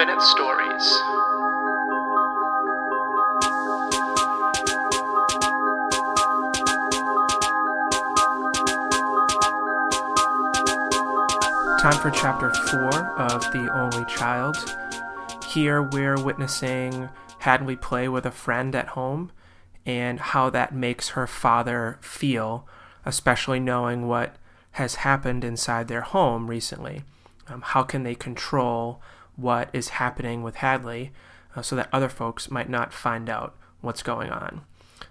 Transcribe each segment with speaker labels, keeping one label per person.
Speaker 1: Minute Stories. Time for chapter 4 of The Only Child. Here we're witnessing Hadley play with a friend at home and how that makes her father feel, especially knowing what has happened inside their home recently. Um, how can they control what is happening with Hadley uh, so that other folks might not find out what's going on?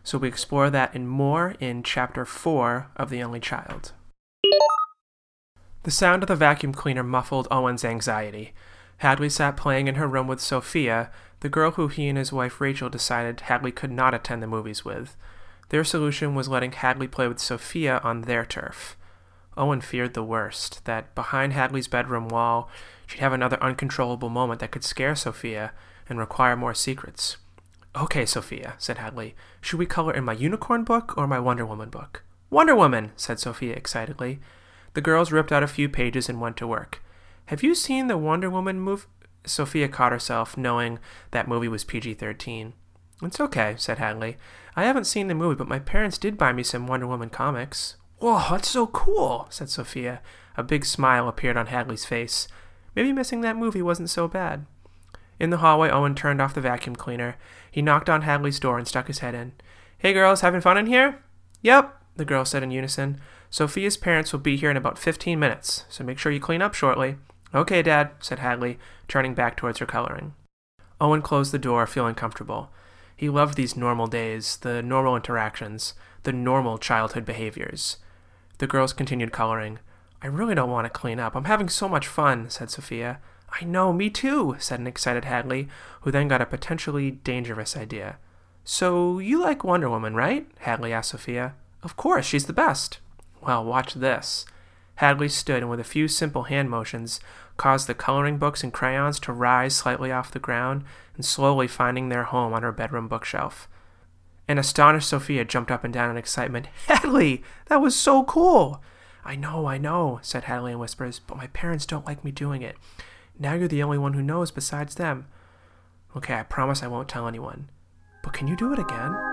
Speaker 1: So we explore that and more in chapter 4 of The Only Child. The sound of the vacuum cleaner muffled Owen's anxiety. Hadley sat playing in her room with Sophia, the girl who he and his wife Rachel decided Hadley could not attend the movies with. Their solution was letting Hadley play with Sophia on their turf. Owen feared the worst that behind Hadley's bedroom wall, she'd have another uncontrollable moment that could scare Sophia and require more secrets. Okay, Sophia, said Hadley, should we color in my unicorn book or my Wonder Woman book? Wonder Woman, said Sophia excitedly. The girls ripped out a few pages and went to work. Have you seen the Wonder Woman movie? Sophia caught herself, knowing that movie was PG 13. It's okay, said Hadley. I haven't seen the movie, but my parents did buy me some Wonder Woman comics. Whoa, that's so cool, said Sophia. A big smile appeared on Hadley's face. Maybe missing that movie wasn't so bad. In the hallway, Owen turned off the vacuum cleaner. He knocked on Hadley's door and stuck his head in. Hey, girls, having fun in here? Yep, the girls said in unison. Sophia's parents will be here in about 15 minutes, so make sure you clean up shortly. Okay, Dad, said Hadley, turning back towards her coloring. Owen closed the door, feeling comfortable. He loved these normal days, the normal interactions, the normal childhood behaviors. The girls continued coloring. I really don't want to clean up. I'm having so much fun, said Sophia. I know, me too, said an excited Hadley, who then got a potentially dangerous idea. So, you like Wonder Woman, right? Hadley asked Sophia. Of course, she's the best. Well, watch this. Hadley stood and with a few simple hand motions caused the coloring books and crayons to rise slightly off the ground and slowly finding their home on her bedroom bookshelf. An astonished Sophia jumped up and down in excitement. Hadley, that was so cool! I know, I know, said Hadley in whispers, but my parents don't like me doing it. Now you're the only one who knows besides them. Okay, I promise I won't tell anyone. But can you do it again?